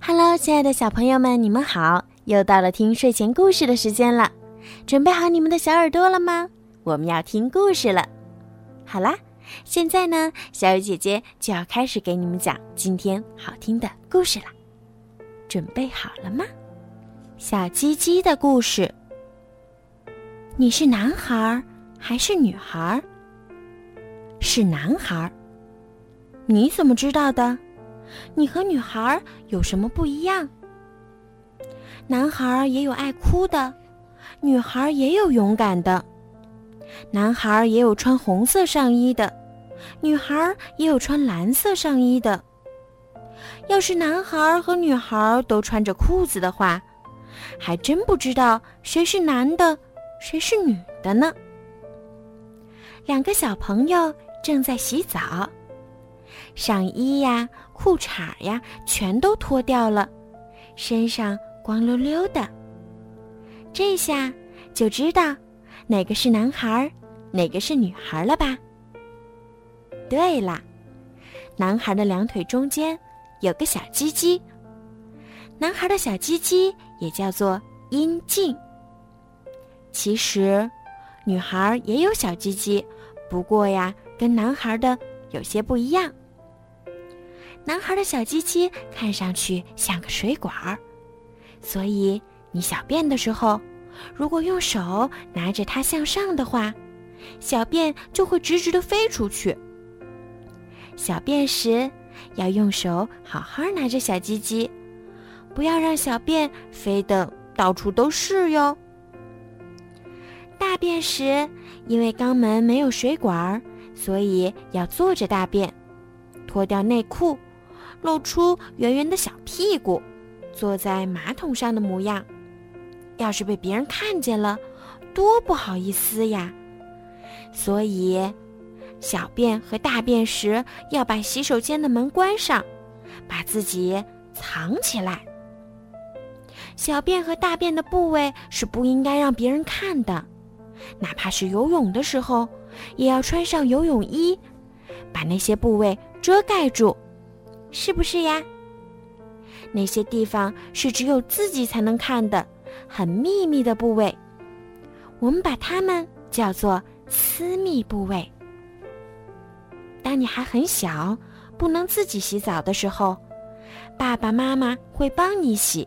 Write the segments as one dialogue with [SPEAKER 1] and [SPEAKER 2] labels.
[SPEAKER 1] Hello，亲爱的小朋友们，你们好！又到了听睡前故事的时间了，准备好你们的小耳朵了吗？我们要听故事了。好啦，现在呢，小雨姐姐就要开始给你们讲今天好听的故事了。准备好了吗？小鸡鸡的故事。你是男孩还是女孩？是男孩。你怎么知道的？你和女孩有什么不一样？男孩也有爱哭的，女孩也有勇敢的。男孩也有穿红色上衣的，女孩也有穿蓝色上衣的。要是男孩和女孩都穿着裤子的话，还真不知道谁是男的，谁是女的呢。两个小朋友正在洗澡。上衣呀、裤衩呀，全都脱掉了，身上光溜溜的。这下就知道哪个是男孩，哪个是女孩了吧？对了，男孩的两腿中间有个小鸡鸡，男孩的小鸡鸡也叫做阴茎。其实，女孩也有小鸡鸡，不过呀，跟男孩的有些不一样。男孩的小鸡鸡看上去像个水管儿，所以你小便的时候，如果用手拿着它向上的话，小便就会直直的飞出去。小便时要用手好好拿着小鸡鸡，不要让小便飞得到处都是哟。大便时，因为肛门没有水管儿，所以要坐着大便，脱掉内裤。露出圆圆的小屁股，坐在马桶上的模样。要是被别人看见了，多不好意思呀！所以，小便和大便时要把洗手间的门关上，把自己藏起来。小便和大便的部位是不应该让别人看的，哪怕是游泳的时候，也要穿上游泳衣，把那些部位遮盖住。是不是呀？那些地方是只有自己才能看的，很秘密的部位，我们把它们叫做私密部位。当你还很小，不能自己洗澡的时候，爸爸妈妈会帮你洗。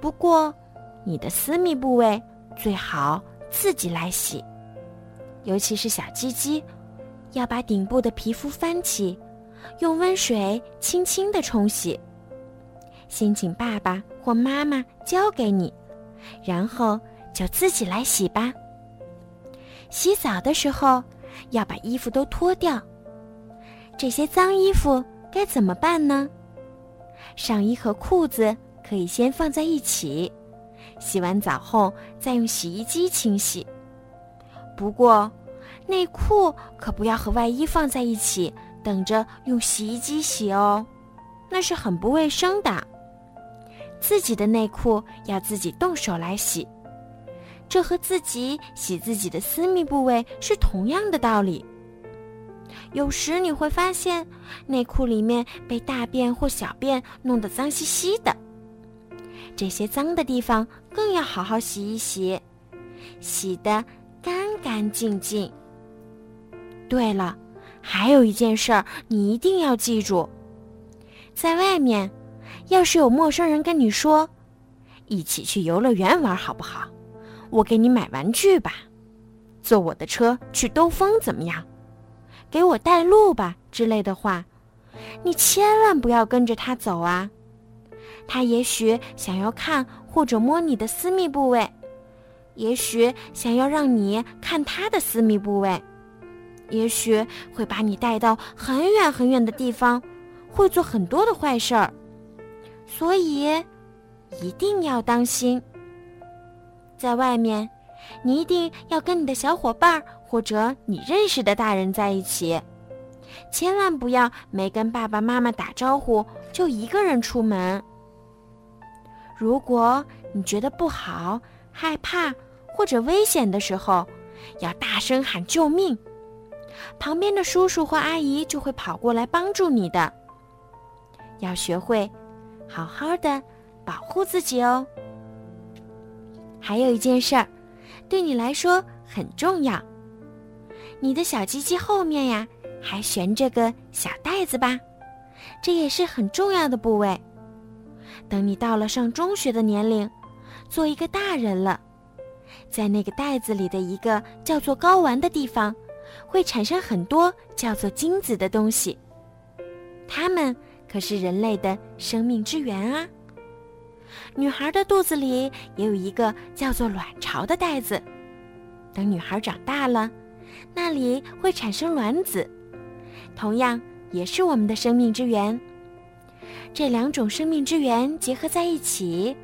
[SPEAKER 1] 不过，你的私密部位最好自己来洗，尤其是小鸡鸡，要把顶部的皮肤翻起。用温水轻轻地冲洗，先请爸爸或妈妈教给你，然后就自己来洗吧。洗澡的时候要把衣服都脱掉，这些脏衣服该怎么办呢？上衣和裤子可以先放在一起，洗完澡后再用洗衣机清洗。不过，内裤可不要和外衣放在一起。等着用洗衣机洗哦，那是很不卫生的。自己的内裤要自己动手来洗，这和自己洗自己的私密部位是同样的道理。有时你会发现内裤里面被大便或小便弄得脏兮兮的，这些脏的地方更要好好洗一洗，洗得干干净净。对了。还有一件事儿，你一定要记住：在外面，要是有陌生人跟你说“一起去游乐园玩好不好？我给你买玩具吧，坐我的车去兜风怎么样？给我带路吧”之类的话，你千万不要跟着他走啊！他也许想要看或者摸你的私密部位，也许想要让你看他的私密部位。也许会把你带到很远很远的地方，会做很多的坏事儿，所以一定要当心。在外面，你一定要跟你的小伙伴或者你认识的大人在一起，千万不要没跟爸爸妈妈打招呼就一个人出门。如果你觉得不好、害怕或者危险的时候，要大声喊救命。旁边的叔叔或阿姨就会跑过来帮助你的。要学会好好的保护自己哦。还有一件事儿，对你来说很重要。你的小鸡鸡后面呀，还悬着个小袋子吧？这也是很重要的部位。等你到了上中学的年龄，做一个大人了，在那个袋子里的一个叫做睾丸的地方，会产生很多叫做精子的东西。它们可是人类的生命之源啊！女孩的肚子里也有一个叫做卵巢的袋子，等女孩长大了，那里会产生卵子，同样也是我们的生命之源。这两种生命之源结合在一起，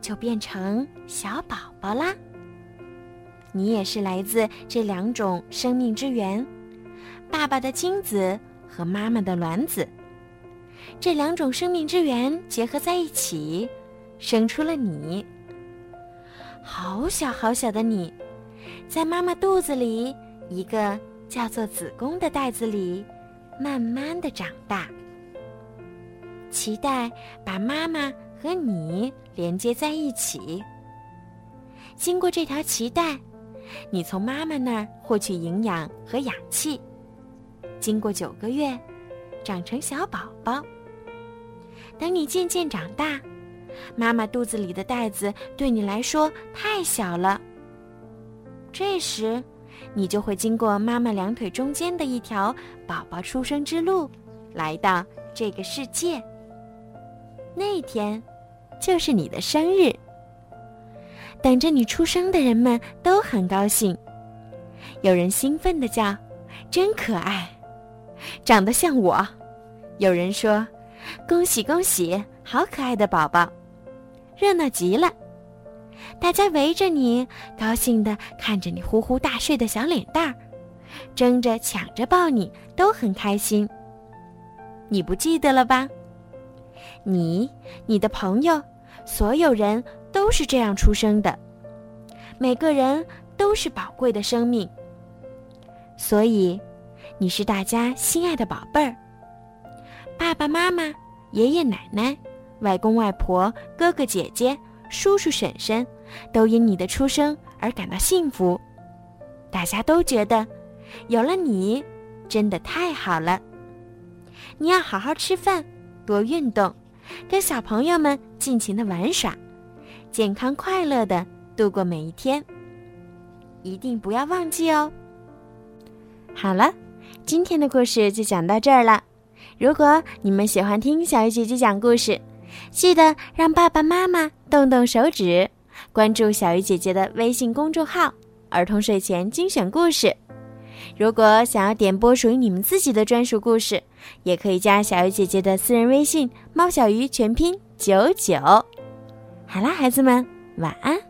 [SPEAKER 1] 就变成小宝宝啦。你也是来自这两种生命之源，爸爸的精子和妈妈的卵子。这两种生命之源结合在一起，生出了你。好小好小的你，在妈妈肚子里一个叫做子宫的袋子里，慢慢的长大。脐带把妈妈和你连接在一起。经过这条脐带，你从妈妈那儿获取营养和氧气。经过九个月，长成小宝宝。等你渐渐长大，妈妈肚子里的袋子对你来说太小了。这时，你就会经过妈妈两腿中间的一条宝宝出生之路，来到这个世界。那天，就是你的生日。等着你出生的人们都很高兴，有人兴奋的叫：“真可爱，长得像我。”有人说。恭喜恭喜，好可爱的宝宝，热闹极了！大家围着你，高兴的看着你呼呼大睡的小脸蛋儿，争着抢着抱你，都很开心。你不记得了吧？你、你的朋友，所有人都是这样出生的，每个人都是宝贵的生命，所以你是大家心爱的宝贝儿。爸爸妈妈、爷爷奶奶、外公外婆、哥哥姐姐、叔叔婶婶，都因你的出生而感到幸福。大家都觉得，有了你，真的太好了。你要好好吃饭，多运动，跟小朋友们尽情的玩耍，健康快乐的度过每一天。一定不要忘记哦。好了，今天的故事就讲到这儿了。如果你们喜欢听小鱼姐姐讲故事，记得让爸爸妈妈动动手指，关注小鱼姐姐的微信公众号“儿童睡前精选故事”。如果想要点播属于你们自己的专属故事，也可以加小鱼姐姐的私人微信“猫小鱼”全拼九九。好啦，孩子们，晚安。